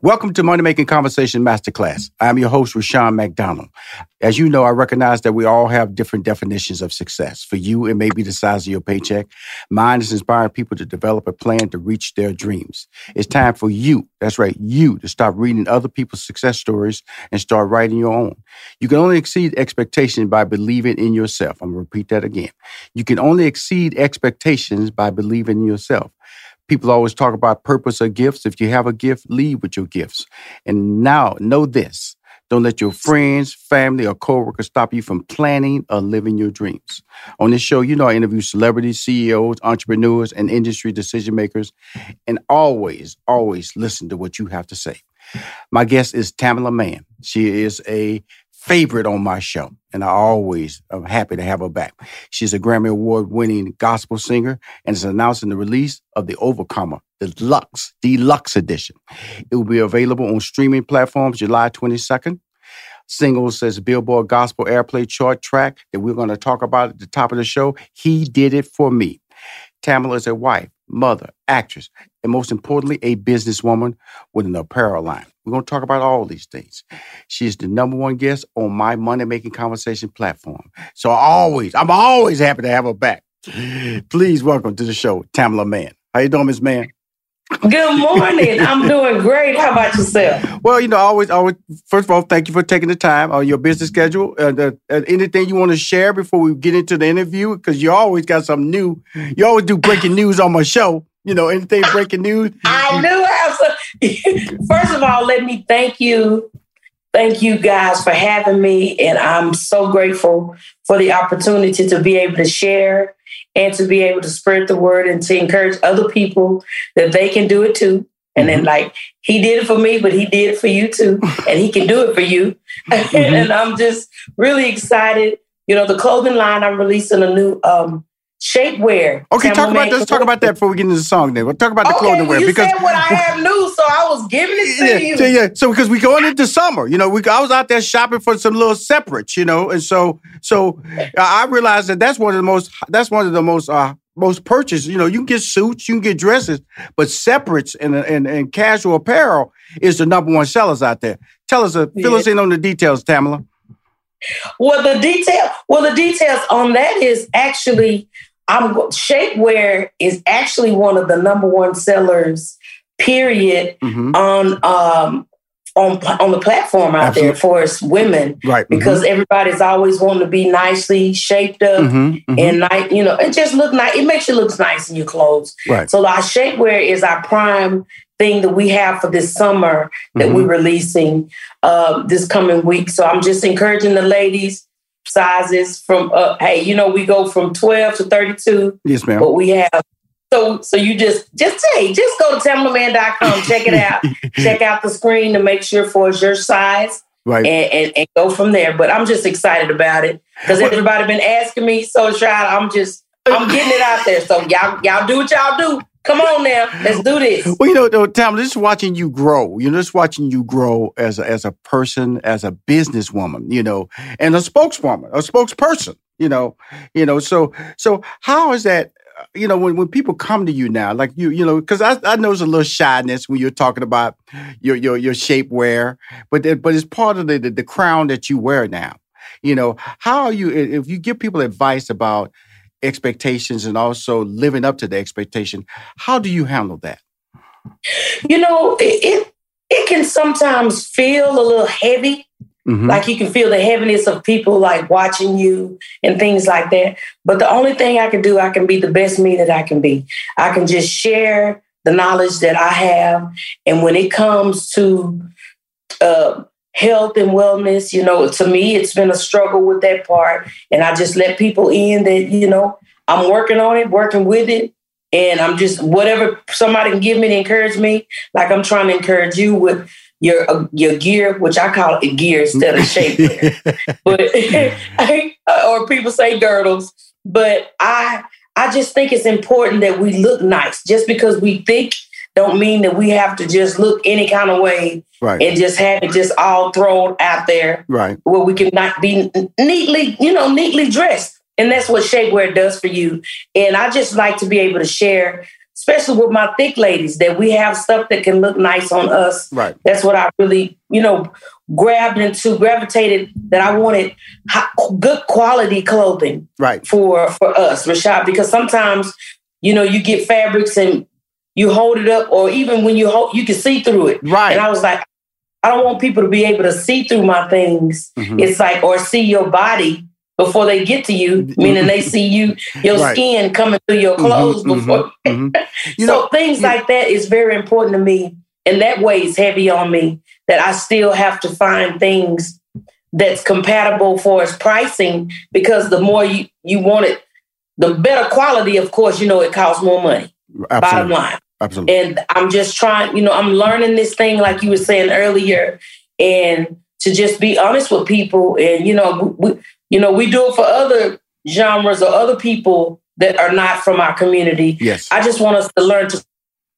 Welcome to Money Making Conversation Masterclass. I'm your host, Rushion McDonald. As you know, I recognize that we all have different definitions of success. For you, it may be the size of your paycheck. Mine is inspiring people to develop a plan to reach their dreams. It's time for you, that's right, you, to stop reading other people's success stories and start writing your own. You can only exceed expectations by believing in yourself. I'm going to repeat that again. You can only exceed expectations by believing in yourself. People always talk about purpose or gifts. If you have a gift, lead with your gifts. And now, know this. Don't let your friends, family, or coworkers stop you from planning or living your dreams. On this show, you know I interview celebrities, CEOs, entrepreneurs, and industry decision makers, and always, always listen to what you have to say. My guest is Tamela Mann. She is a favorite on my show, and I always am happy to have her back. She's a Grammy Award winning gospel singer and is announcing the release of The Overcomer, Deluxe, Deluxe Edition. It will be available on streaming platforms July 22nd. Single says Billboard Gospel Airplay chart track that we're going to talk about at the top of the show. He did it for me. Tamela is a wife, mother, actress, and most importantly, a businesswoman with an apparel line. We're going to talk about all these things. She's the number one guest on my money making conversation platform. So I always, I'm always happy to have her back. Please welcome to the show, Tamela Mann. How you doing, Miss Mann? Good morning. I'm doing great. How about yourself? Well, you know, always, always. First of all, thank you for taking the time on your business schedule. Uh, uh, anything you want to share before we get into the interview? Because you always got something new. You always do breaking news on my show. You know, anything breaking news? I do have some. First of all, let me thank you. Thank you guys for having me. And I'm so grateful for the opportunity to be able to share and to be able to spread the word and to encourage other people that they can do it too. And mm-hmm. then, like, he did it for me, but he did it for you too. And he can do it for you. Mm-hmm. and I'm just really excited. You know, the clothing line, I'm releasing a new um, shapewear. Okay, talk about let's talk about that before we get into the song. Then we'll talk about the okay, clothing well, wear you because said what I have new, so I was giving it to yeah, you. So, yeah, so because we going into summer, you know, we I was out there shopping for some little separates, you know, and so so I realized that that's one of the most that's one of the most uh, most purchased. You know, you can get suits, you can get dresses, but separates and and, and casual apparel is the number one sellers out there. Tell us, uh, fill yeah. us in on the details, Tamela. Well, the detail, well, the details on that is actually I'm shapewear is actually one of the number one sellers, period, mm-hmm. on um on on the platform out Absolutely. there for us women, right? Because mm-hmm. everybody's always wanting to be nicely shaped up mm-hmm. mm-hmm. and nice, you know, it just look nice. It makes you look nice in your clothes, right? So our shapewear is our prime thing that we have for this summer that we're mm-hmm. releasing uh, this coming week. So I'm just encouraging the ladies sizes from uh, hey, you know, we go from 12 to 32. Yes, ma'am. But we have so so you just just hey, just go to tamelamann.com, check it out, check out the screen to make sure for your size. Right. And, and, and go from there. But I'm just excited about it. Because everybody been asking me, so try I'm just I'm getting it out there. So y'all y'all do what y'all do. Come on now, let's do this. Well, you know, Tom, just watching you grow. You're just watching you grow as a, as a person, as a businesswoman. You know, and a spokeswoman, a spokesperson. You know, you know. So, so how is that? Uh, you know, when, when people come to you now, like you, you know, because I, I know there's a little shyness when you're talking about your your your shapewear, but but it's part of the, the the crown that you wear now. You know, how are you? If you give people advice about expectations and also living up to the expectation. How do you handle that? You know, it it can sometimes feel a little heavy. Mm-hmm. Like you can feel the heaviness of people like watching you and things like that. But the only thing I can do, I can be the best me that I can be. I can just share the knowledge that I have. And when it comes to uh, health and wellness. You know, to me, it's been a struggle with that part. And I just let people in that, you know, I'm working on it, working with it. And I'm just, whatever somebody can give me to encourage me, like I'm trying to encourage you with your uh, your gear, which I call it gear instead of shape. but or people say girdles. But I I just think it's important that we look nice. Just because we think don't mean that we have to just look any kind of way right. and just have it just all thrown out there. Right. Where we can not be neatly, you know, neatly dressed. And that's what shapewear does for you. And I just like to be able to share, especially with my thick ladies, that we have stuff that can look nice on us. Right. That's what I really, you know, grabbed into, gravitated that I wanted good quality clothing. Right. For for us, Rashad, because sometimes, you know, you get fabrics and you hold it up, or even when you hold, you can see through it. Right. And I was like, I don't want people to be able to see through my things. Mm-hmm. It's like, or see your body before they get to you, meaning they see you, your right. skin coming through your mm-hmm. clothes mm-hmm. before. Mm-hmm. So know, things you, like that is very important to me. And that weighs heavy on me that I still have to find things that's compatible for its pricing because the more you, you want it, the better quality, of course, you know, it costs more money. Absolutely. Bottom line. Absolutely. And I'm just trying, you know, I'm learning this thing like you were saying earlier, and to just be honest with people. And you know, we, you know, we do it for other genres or other people that are not from our community. Yes. I just want us to learn to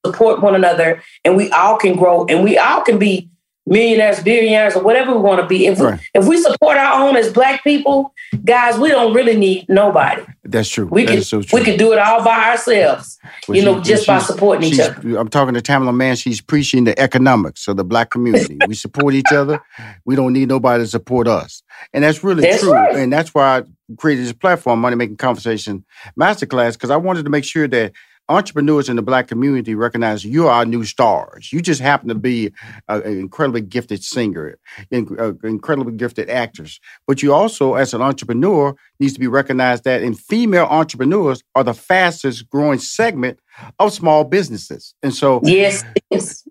support one another, and we all can grow, and we all can be millionaires, billionaires, or whatever we want to be. If right. we, if we support our own as Black people, guys, we don't really need nobody. That's true. We that can so we can do it all by ourselves. Well, you know, just by supporting each other. I'm talking to Tamela Mann. She's preaching the economics of the Black community. we support each other. We don't need nobody to support us, and that's really that's true. Right. And that's why I created this platform, Money Making Conversation Masterclass, because I wanted to make sure that entrepreneurs in the black community recognize you are our new stars. You just happen to be an incredibly gifted singer, incredibly gifted actors. But you also, as an entrepreneur, needs to be recognized that in female entrepreneurs are the fastest growing segment of small businesses. And so yes,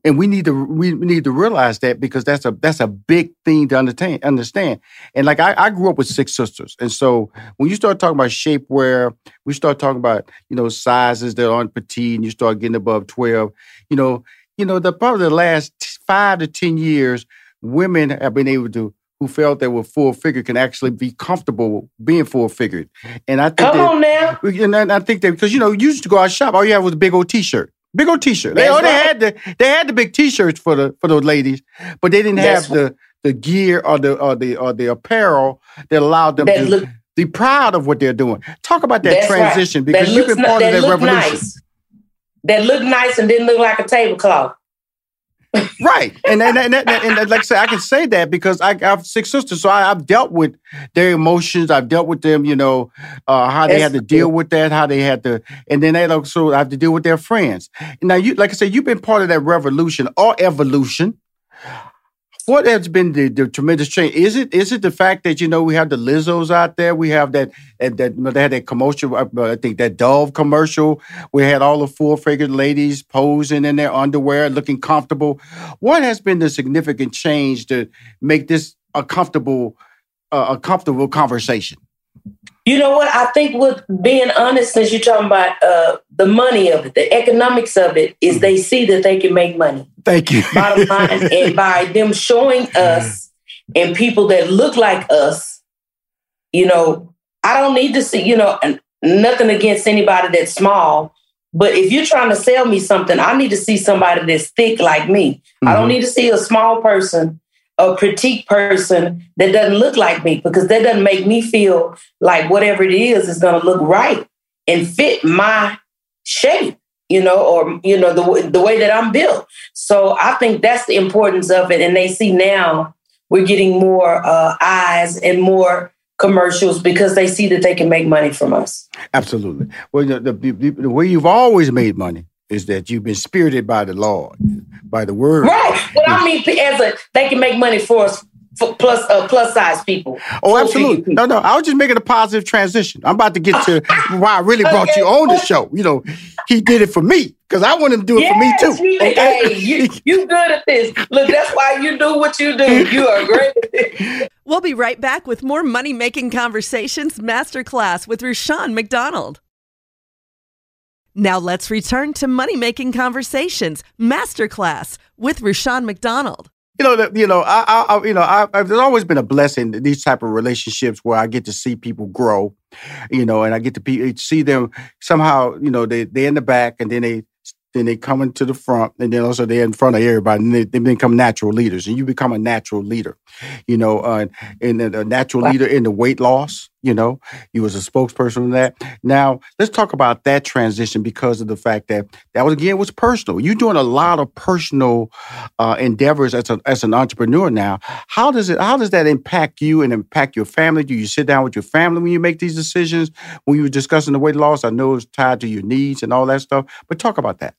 and we need to we need to realize that because that's a that's a big thing to understand understand. And like I, I grew up with six sisters. And so when you start talking about shapewear, we start talking about, you know, sizes that aren't petite and you start getting above 12, you know, you know, the probably the last five to ten years, women have been able to who felt that were full figured can actually be comfortable being full figured. And I think come that, on now. And I think that because you know you used to go out shop, all you had was a big old T-shirt. Big old T-shirt. They, oh, they had the they had the big T-shirts for the for those ladies, but they didn't That's have the the gear or the or the or the apparel that allowed them to look, be proud of what they're doing. Talk about that transition right. because that you've been part of that revolution. Nice. That looked nice and didn't look like a tablecloth right, and and, and, and, and like I said, I can say that because I, I have six sisters, so I, have dealt with their emotions. I've dealt with them, you know, uh, how they had to deal with that, how they had to, and then they also have to deal with their friends. Now, you like I said, you've been part of that revolution or evolution. What has been the, the, tremendous change? Is it is it the fact that you know we have the Lizzos out there? We have that that, that you know, they had that commercial. Uh, I think that Dove commercial. We had all the full figured ladies posing in their underwear, looking comfortable. What has been the significant change to make this a comfortable uh, a comfortable conversation? You know what? I think with being honest, since you're talking about uh, the money of it, the economics of it, is mm-hmm. they see that they can make money. Thank you. Bottom line, and by them showing us and people that look like us, you know, I don't need to see, you know, nothing against anybody that's small, But if you're trying to sell me something, I need to see somebody that's thick like me. Mm-hmm. I don't mm-hmm. need to see a small person, a critique person that doesn't look like me because that doesn't make me feel like whatever it is is going to look right and fit my shape you know, or you know the the way that I'm built. So I think that's the importance of it. And they see now we're getting more uh, eyes and more commercials because they see that they can make money from us. Absolutely. Well, the, the, the way you've always made money is that you've been spirited by the Lord, by the word. Right. Well, I mean, as a they can make money for us plus uh, plus size people. Oh, absolutely. No, no. I was just making a positive transition. I'm about to get to why I really brought okay. you on the show. You know, he did it for me because I want him to do it yes, for me too. Okay? Hey, you, you good at this. Look, that's why you do what you do. You are great We'll be right back with more money making conversations masterclass with Rushion McDonald. Now let's return to money making conversations masterclass with Rushion McDonald you know, you know, I, I, you know, I, I've, there's always been a blessing these type of relationships where I get to see people grow, you know, and I get to be, see them somehow, you know, they they in the back and then they then they come into the front, and then also they're in front of everybody, and they, they become natural leaders, and you become a natural leader, you know, uh, and a natural leader in the weight loss. You know, you was a spokesperson of that. Now let's talk about that transition because of the fact that that was again was personal. You're doing a lot of personal uh, endeavors as a, as an entrepreneur now. How does it? How does that impact you and impact your family? Do you sit down with your family when you make these decisions? When you were discussing the weight loss, I know it's tied to your needs and all that stuff. But talk about that.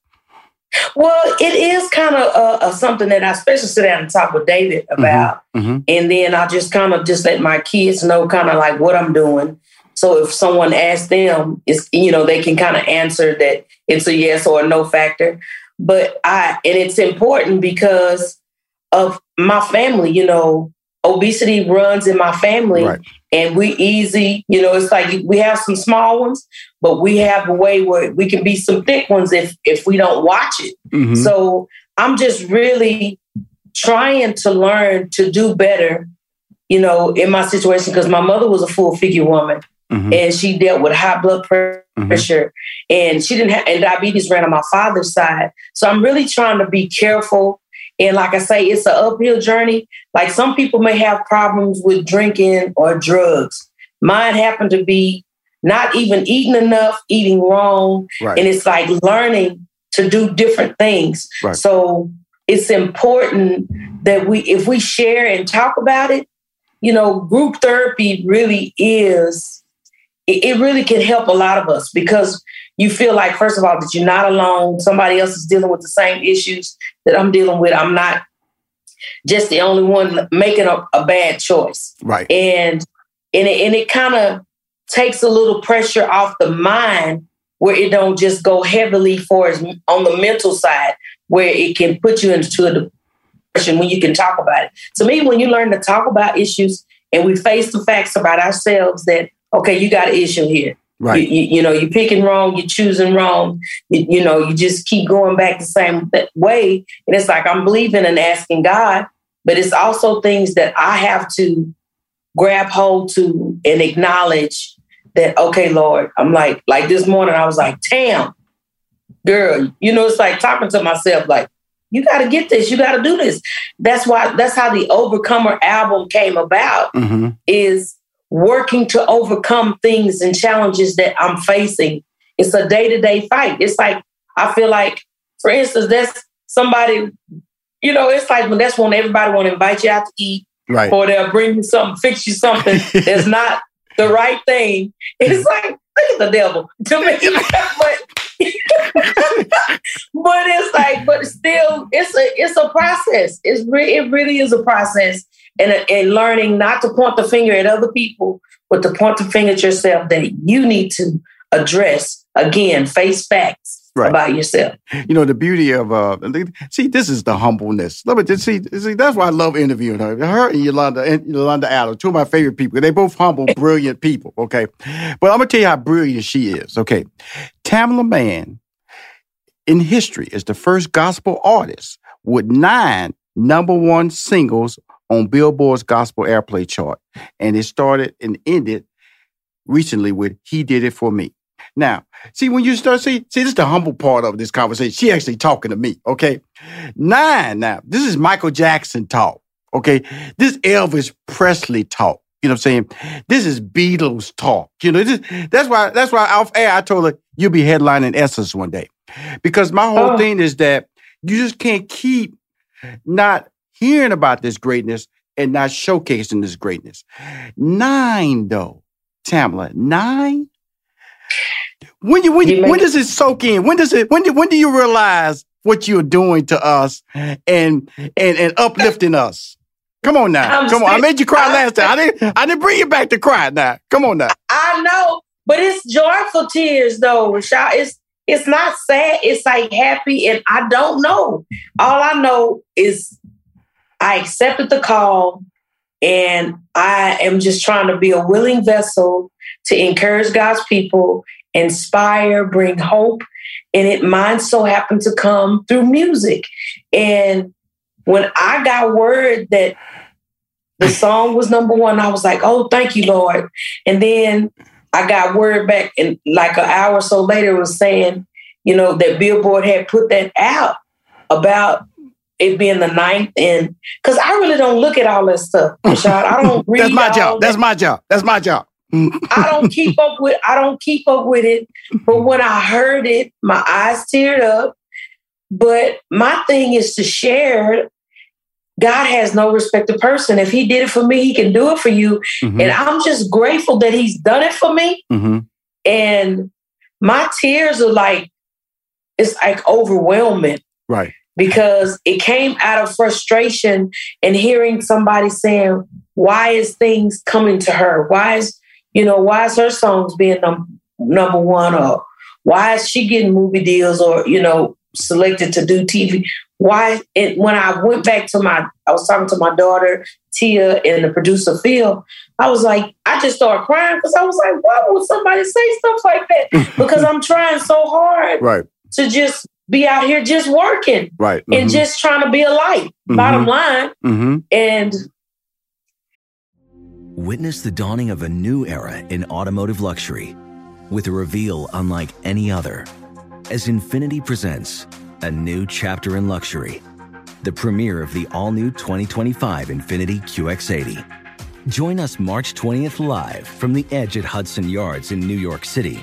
Well, it is kind of uh, uh, something that I especially sit down and talk with David mm-hmm. about, mm-hmm. and then I just kind of just let my kids know kind of like what I'm doing. So if someone asks them, it's you know they can kind of answer that it's a yes or a no factor. But I and it's important because of my family. You know, obesity runs in my family, right. and we easy. You know, it's like we have some small ones, but we have a way where we can be some thick ones if if we don't watch it. Mm-hmm. So I'm just really trying to learn to do better, you know, in my situation because my mother was a full figure woman. Mm-hmm. And she dealt with high blood mm-hmm. pressure, mm-hmm. and she didn't have and diabetes ran on my father's side. So I'm really trying to be careful. And like I say, it's an uphill journey. Like some people may have problems with drinking or drugs. Mine happened to be not even eating enough, eating wrong. Right. And it's like learning to do different things. Right. So it's important that we, if we share and talk about it, you know, group therapy really is, it, it really can help a lot of us because you feel like, first of all, that you're not alone. Somebody else is dealing with the same issues that I'm dealing with. I'm not just the only one making a, a bad choice. Right. And and it, and it kind of takes a little pressure off the mind where it don't just go heavily for on the mental side where it can put you into a depression when you can talk about it. To me, when you learn to talk about issues and we face the facts about ourselves that, okay, you got an issue here. Right. You, you, you know, you're picking wrong, you're choosing wrong. You, you know, you just keep going back the same way. And it's like I'm believing and asking God, but it's also things that I have to grab hold to and acknowledge that, okay, Lord, I'm like, like this morning, I was like, damn, girl, you know, it's like talking to myself, like, you got to get this, you got to do this. That's why, that's how the Overcomer album came about, mm-hmm. is working to overcome things and challenges that I'm facing. It's a day to day fight. It's like, I feel like, for instance, that's somebody, you know, it's like when that's when everybody want to invite you out to eat. Right. Or they'll bring you something, fix you something that's not the right thing. It's like, look at the devil to me. but, but it's like, but still, it's a it's a process. It's re- it really is a process, and and learning not to point the finger at other people, but to point the finger at yourself that you need to address again, face facts, right. about yourself. You know, the beauty of uh see, this is the humbleness. Let me just see, see that's why I love interviewing her. Her and Yolanda and Yolanda Adams, two of my favorite people. They both humble, brilliant people. Okay. But I'm gonna tell you how brilliant she is. Okay. Tamela Mann in history is the first gospel artist with nine number one singles on Billboard's gospel airplay chart. And it started and ended recently with He Did It For Me. Now, see, when you start, see, see, this is the humble part of this conversation. She actually talking to me, okay? Nine, now, this is Michael Jackson talk, okay? This Elvis Presley talk. You know what I'm saying? This is Beatles talk. You know, this, that's why that's why off air I told her you'll be headlining Essence one day. Because my whole oh. thing is that you just can't keep not hearing about this greatness and not showcasing this greatness. Nine though, Tamela, nine. When you when you, when does it soak in? When does it when do, when do you realize what you're doing to us and and and uplifting us? Come on now. I'm Come on. I made you cry last time. I didn't I didn't bring you back to cry now. Come on now. I know, but it's joyful tears though, Rashad. It's it's not sad. It's like happy. And I don't know. All I know is I accepted the call and I am just trying to be a willing vessel to encourage God's people, inspire, bring hope. And it mine so happened to come through music. And when I got word that the song was number one. I was like, oh, thank you, Lord. And then I got word back, and like an hour or so later, was saying, you know, that Billboard had put that out about it being the ninth, and because I really don't look at all that stuff, Rashad. I don't read. That's my job. That. That's my job. That's my job. I don't keep up with. I don't keep up with it. But when I heard it, my eyes teared up. But my thing is to share God has no respect to person. If he did it for me, he can do it for you. Mm-hmm. And I'm just grateful that he's done it for me. Mm-hmm. And my tears are like, it's like overwhelming. Right. Because it came out of frustration and hearing somebody saying, why is things coming to her? Why is, you know, why is her songs being num- number one? Or why is she getting movie deals or, you know, selected to do TV? why when I went back to my, I was talking to my daughter, Tia, and the producer, Phil, I was like, I just started crying because I was like, why would somebody say stuff like that? because I'm trying so hard right. to just be out here just working. Right. Mm-hmm. And just trying to be a light, mm-hmm. bottom line. Mm-hmm. And witness the dawning of a new era in automotive luxury with a reveal unlike any other as Infiniti presents a new chapter in luxury. The premiere of the all new 2025 Infiniti QX80. Join us March 20th live from the edge at Hudson Yards in New York City,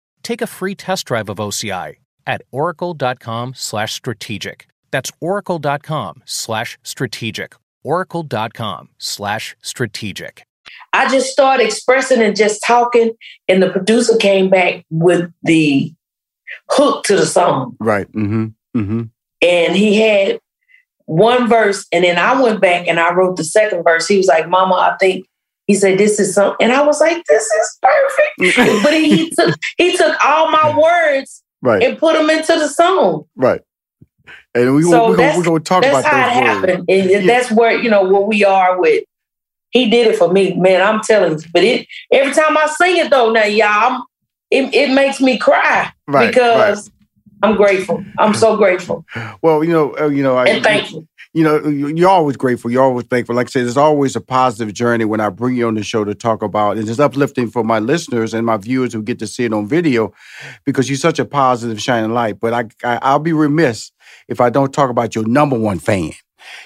Take a free test drive of OCI at oracle.com slash strategic. That's oracle.com slash strategic. oracle.com slash strategic. I just started expressing and just talking, and the producer came back with the hook to the song. Right. Mm-hmm. Mm-hmm. And he had one verse, and then I went back and I wrote the second verse. He was like, Mama, I think he said this is something. And I was like, this is perfect. but he, took he took all my words Right. and put them into the song. Right. And we, So we're, that's- we're going to talk That's about how it words. happened. And that's where, you know, where we are with he did it for me, man. I'm telling you. But it every time I sing it though, now y'all, I'm, it, it makes me cry Right, because I'm grateful. I'm so grateful Well, you know, uh, you know, I, and thankful. You know, you- you're always grateful. You're always thankful. Like I said, there's always a positive journey when I bring you on the show to talk about. And it's uplifting for my listeners and my viewers who get to see it on video because you're such a positive, shining light. But I, I I'll be remiss if I don't talk about your number one fan.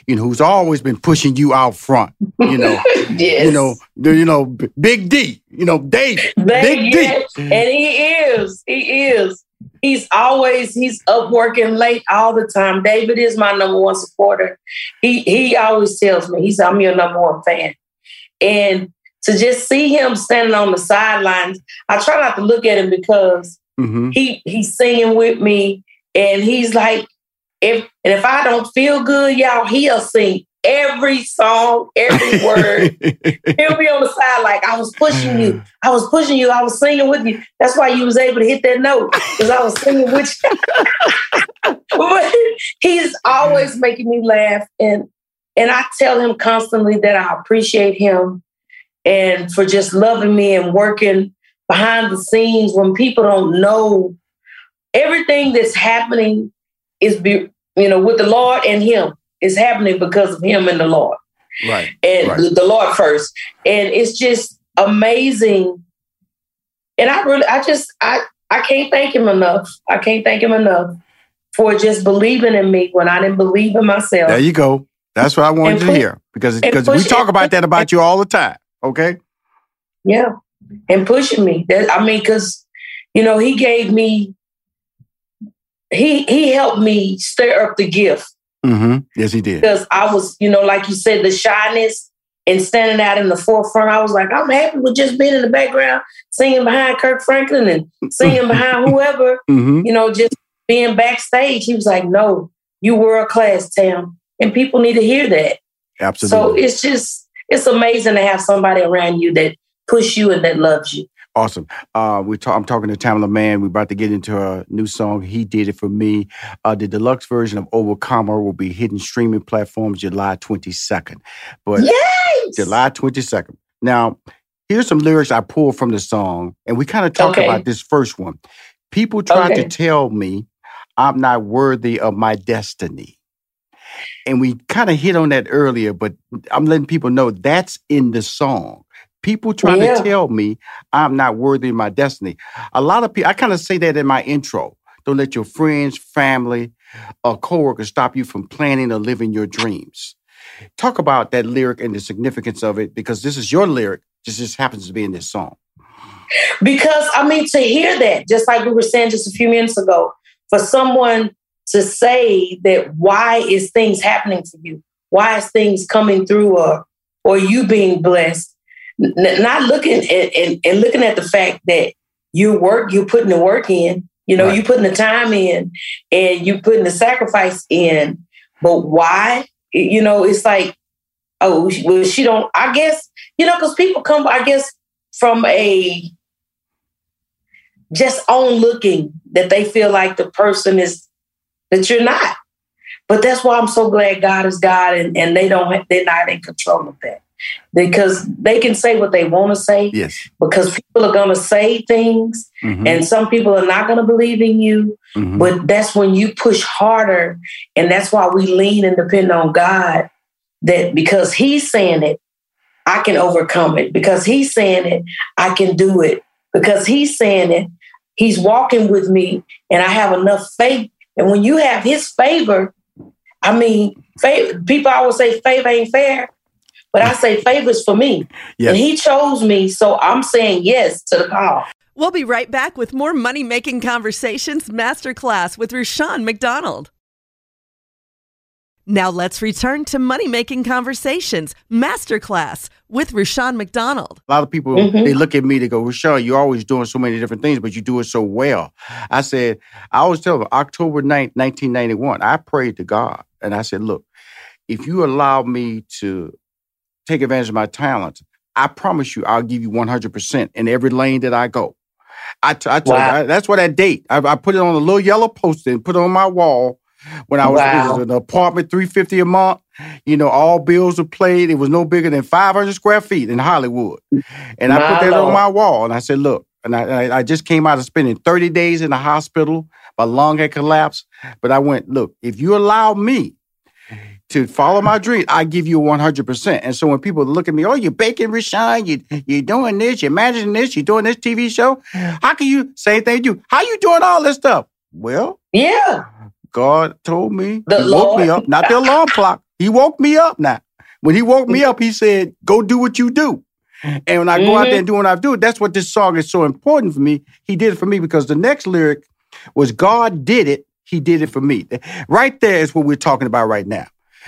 You know, who's always been pushing you out front. You know, yes. you know, you know, Big D. You know, David. Big yeah, D. and he is. He is. He's always he's up working late all the time. David is my number one supporter. He he always tells me he's I'm your number one fan, and to just see him standing on the sidelines, I try not to look at him because Mm-hmm. he he's singing with me, and he's like, if and if I don't feel good, y'all, he'll sing every song, every word. He'll be on the side like I was pushing you. I was pushing you. I was singing with you. That's why you was able to hit that note because I was singing with you. but he's always making me laugh, and and I tell him constantly that I appreciate him and for just loving me and working behind the scenes when people don't know everything that's happening is be you know with the Lord and him is happening because of him and the Lord right. and Right. the, Lord first. And it's just amazing. And I really, I just, I, I can't thank him enough. I can't thank him enough for just believing in me when I didn't believe in myself. There you go. That's what I wanted And to hear because because we talk about that about you all the time. Okay. yeah, and pushing me. That I mean, because you know, he gave me, he he helped me stir up the gift Mm-hmm. Yes, he did. because I was, you know, like you said, the shyness and standing out in the forefront. I was like, I'm happy with just being in the background, singing behind Kirk Franklin and singing behind whoever, Mm-hmm. you know, just being backstage. He was like, No, you world class, Tam. And people need to hear that. Absolutely. So it's just, it's amazing to have somebody around you that push you and that loves you. Awesome. Uh, we talk, I'm talking to Tamela Mann. We're about to get into a new song. He did it for me. Uh, the deluxe version of Overcomer will be hitting streaming platforms July 22nd. But Yes. July 22nd. Now, here's some lyrics I pulled from the song, and we kind of talked Okay. about this first one. People try Okay. to tell me I'm not worthy of my destiny. And we kind of hit on that earlier, but I'm letting people know that's in the song. People trying Yeah. to tell me I'm not worthy of my destiny. A lot of people, I kind of say that in my intro. Don't let your friends, family, or coworkers stop you from planning or living your dreams. Talk about that lyric and the significance of it because this is your lyric. This just happens to be in this song. Because I mean, to hear that, just like we were saying just a few minutes ago, for someone to say that why is things happening to you? Why is things coming through or or you being blessed? Not looking at and, and looking at the fact that you work, you're putting the work in, you know, Right. you putting the time in and you're putting the sacrifice in. But why? You know, it's like, oh, well, she don't, I guess, you know, because people come, I guess, from a just on looking that they feel like the person is that you're not. But that's why I'm so glad God is God and, and they don't they're not in control of that. Because they can say what they want to say Yes. because people are gonna say things Mhm, and some people are not gonna believe in you. mhm. But that's when you push harder, and that's why we lean and depend on God. That because He's saying it, I can overcome it. Because He's saying it, I can do it. Because He's saying it, He's walking with me, and I have enough faith. And when you have His favor, I mean, faith, people always say favor ain't fair, but I say favor's for me, Yes. and He chose me, so I'm saying yes to the call. We'll be right back with more Money Making Conversations Masterclass with Rushion McDonald. Now let's return to Money Making Conversations Masterclass with Rushion McDonald. A lot of people mm-hmm. they look at me, they go, Rushion, you're always doing so many different things, but you do it so well. I said, I always tell them, October 9th, 1991, I prayed to God and I said, Look, if you allow me to take advantage of my talents, I promise you I'll give you 100% in every lane that I go. I, t- I tell wow. you, that's what that date. I, I, put it on a little yellow post and put it on my wall when I was, wow. an apartment, 350 a month. You know, all bills were paid. It was no bigger than 500 square feet in Hollywood. And my I put that Lord. on my wall and I said, look, and I, I just came out of spending 30 days in the hospital. My lung had collapsed. But I went, look, if you allow me to follow my dream, I give you 100%. And so when people look at me, oh, you're baking Rushion, you, you're doing this, you're managing this, you're doing this TV show, how can you, say thank you? How you doing all this stuff? Well, yeah. God told me, the he Lord. woke me up, not the alarm clock. He woke me up now. When he woke me up, he said, go do what you do. And when I mm-hmm. go out there mm-hmm. and do what I do, that's what this song is so important for me. He did it for me because the next lyric was God did it, he did it for me. Right there is what we're talking about right now.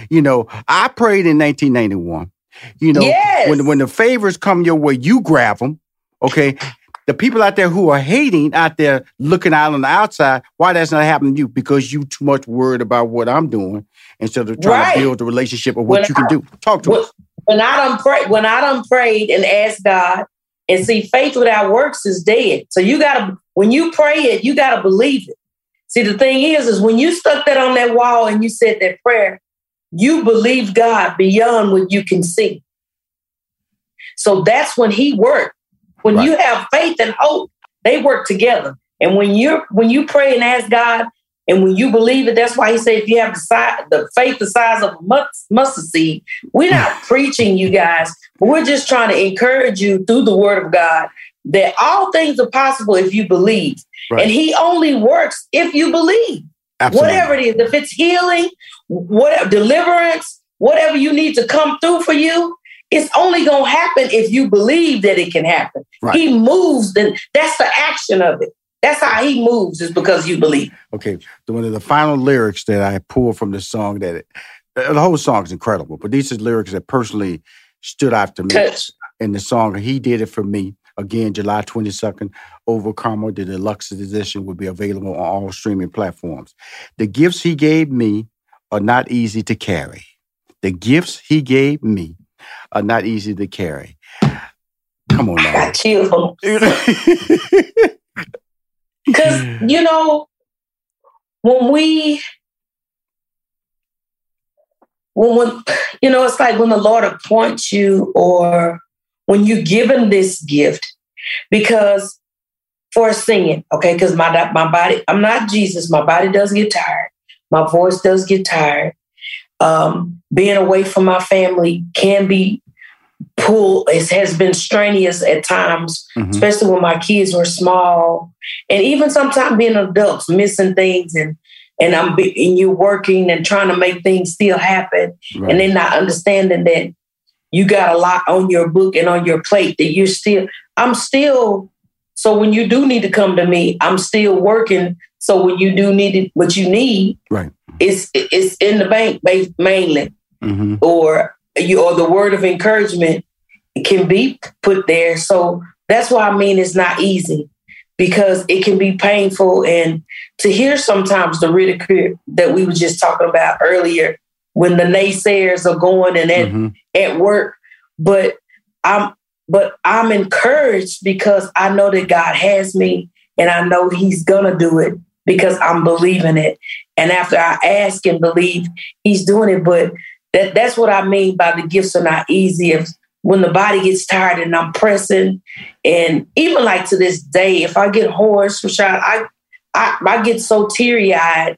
You know, I prayed in 1991. You know, yes. when when the favors come your way, you grab them. Okay, the people out there who are hating out there looking out on the outside, why that's not happening to you? Because you too much worried about what I'm doing instead of trying right. to build the relationship of what when you can do. Talk to when, us. When I done pray, when I done prayed and asked God, and see, faith without works is dead. So you gotta, when you pray it, you gotta believe it. See, the thing is, is when you stuck that on that wall and you said that prayer, you believe God beyond what you can see. So that's when He worked. When right. you have faith and hope, they work together. And when you're when you pray and ask God, and when you believe it, that's why He said, if you have the size, the faith the size of a mustard seed, we're not hmm. preaching you guys. We're just trying to encourage you through the Word of God that all things are possible if you believe. Right. And He only works if you believe. Absolutely. Whatever it is, if it's healing, whatever deliverance, whatever you need to come through for you, it's only going to happen if you believe that it can happen. Right. He moves, then that's the action of it. That's how he moves, is because you believe. Okay. One of the final lyrics that I pulled from the song that it, the whole song is incredible, but these are lyrics that personally stood out to me Touch. in the song. He did it for me. Again, July 22nd, Overcomer, the deluxe edition will be available on all streaming platforms. The gifts he gave me are not easy to carry. The gifts he gave me are not easy to carry. Come on now. I got chills. Because, you know, when we, when, when, you know, it's like when the Lord appoints you or when you're given this gift, because for singing, okay, because my, my body, I'm not Jesus, my body does get tired. My voice does get tired. Um, being away from my family can be pull it has been strenuous at times mm-hmm. especially when my kids were small and even sometimes being adults missing things and and i'm be, and you working and trying to make things still happen right. and then not understanding that you got a lot on your book and on your plate that you're still i'm still so when you do need to come to me i'm still working so when you do need it, what you need right it's it's in the bank mainly mm-hmm. or you or the word of encouragement can be put there. So that's why I mean it's not easy because it can be painful and to hear sometimes the ridicule that we were just talking about earlier when the naysayers are going and at, mm-hmm. at work. But I'm but I'm encouraged because I know that God has me and I know He's gonna do it because I'm believing it. And after I ask and believe, He's doing it. But that, that's what I mean by the gifts are not easy. If when the body gets tired and I'm pressing, and even like to this day, if I get hoarse, Rashad, I, I I get so teary eyed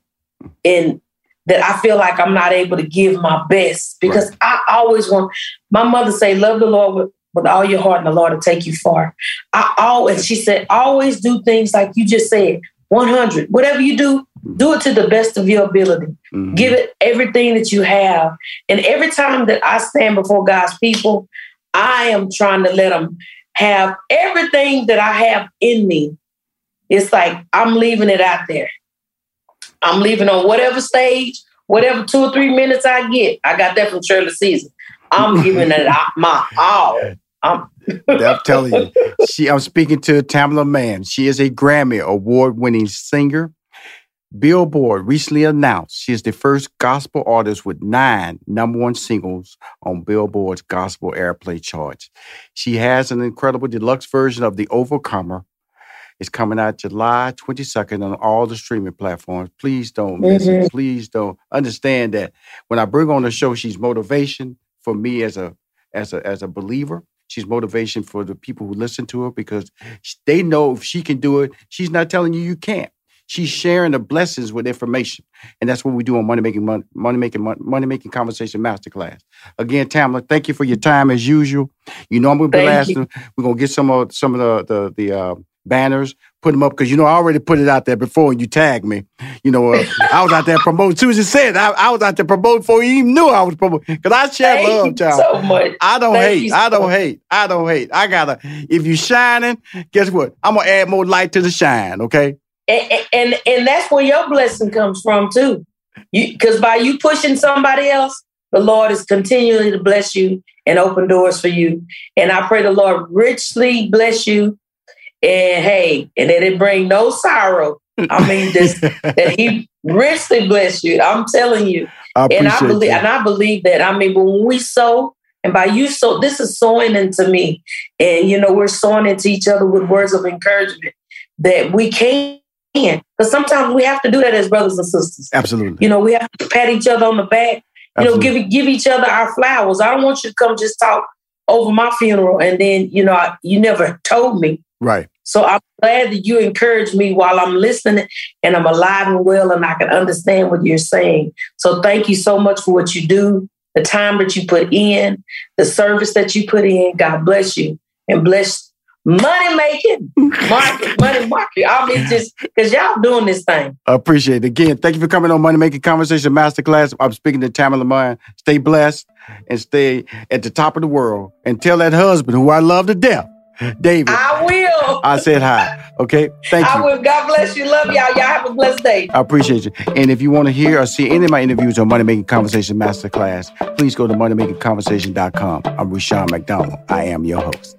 and that I feel like I'm not able to give my best because right. I always want. My mother say, "Love the Lord with, with all your heart, and the Lord will take you far." I always, she said, always do things like you just said, 100. Whatever you do, do it to the best of your ability. Mm-hmm. Give it everything that you have. And every time that I stand before God's people, I am trying to let them have everything that I have in me. It's like I'm leaving it out there. I'm leaving on whatever stage, whatever two or three minutes I get, I got that from Shirley Caesar. I'm giving it my all. I'm, I'm telling you, she. I'm speaking to Tamela Mann. She is a Grammy award-winning singer. Billboard recently announced she is the first gospel artist with nine number one singles on Billboard's gospel airplay charts. She has an incredible deluxe version of The Overcomer. It's coming out July 22nd on all the streaming platforms. Please don't miss mm-hmm. it. Please don't understand that when I bring on the show, she's motivation for me as a as a as a believer. She's motivation for the people who listen to her because they know if she can do it, she's not telling you you can't. She's sharing the blessings with information, and that's what we do on Money Making Money, Money Making Money Making Conversation Masterclass. Again, Tamela, thank you for your time as usual. You know I'm gonna be last. We're gonna get some of some of the the the uh, banners, put them up because you know I already put it out there before and you tagged me. You know, uh, I was out there promoting. Susan said I, I, was out there promoting before you even knew I was promoting because I share Thank love, child. So much. I don't Thank hate. I don't hate. I don't hate. I gotta. If you shining, guess what? I'm gonna add more light to the shine. Okay and, and and that's where your blessing comes from too. Because by you pushing somebody else, the Lord is continually to bless you and open doors for you. And I pray the Lord richly bless you. And hey, and it didn't bring no sorrow. I mean, just that He richly bless you. I'm telling you. I and I believe, that. and I believe that. I mean, when we sow, and by you sow, this is sowing into me, and you know, we're sowing into each other with words of encouragement that we can't because sometimes we have to do that as brothers and sisters. Absolutely. You know, we have to pat each other on the back. You Absolutely. know, give give each other our flowers. I don't want you to come just talk over my funeral and then you know I, you never told me. Right. So I'm glad that you encourage me while I'm listening and I'm alive and well and I can understand what you're saying. So thank you so much for what you do, the time that you put in, the service that you put in. God bless you and bless money making, market, money market. I mean, just because y'all doing this thing. I appreciate it. Again, thank you for coming on Money Making Conversation Masterclass. I'm speaking to Tamela Mann. Stay blessed and stay at the top of the world. And tell that husband who I love to death, David. I will. I said hi. Okay. Thank you. I will. God bless you. Love y'all. Y'all have a blessed day. I appreciate you. And if you want to hear or see any of my interviews on Money Making Conversation Masterclass, please go to moneymakingconversation.com. I'm Rushion McDonald. I am your host.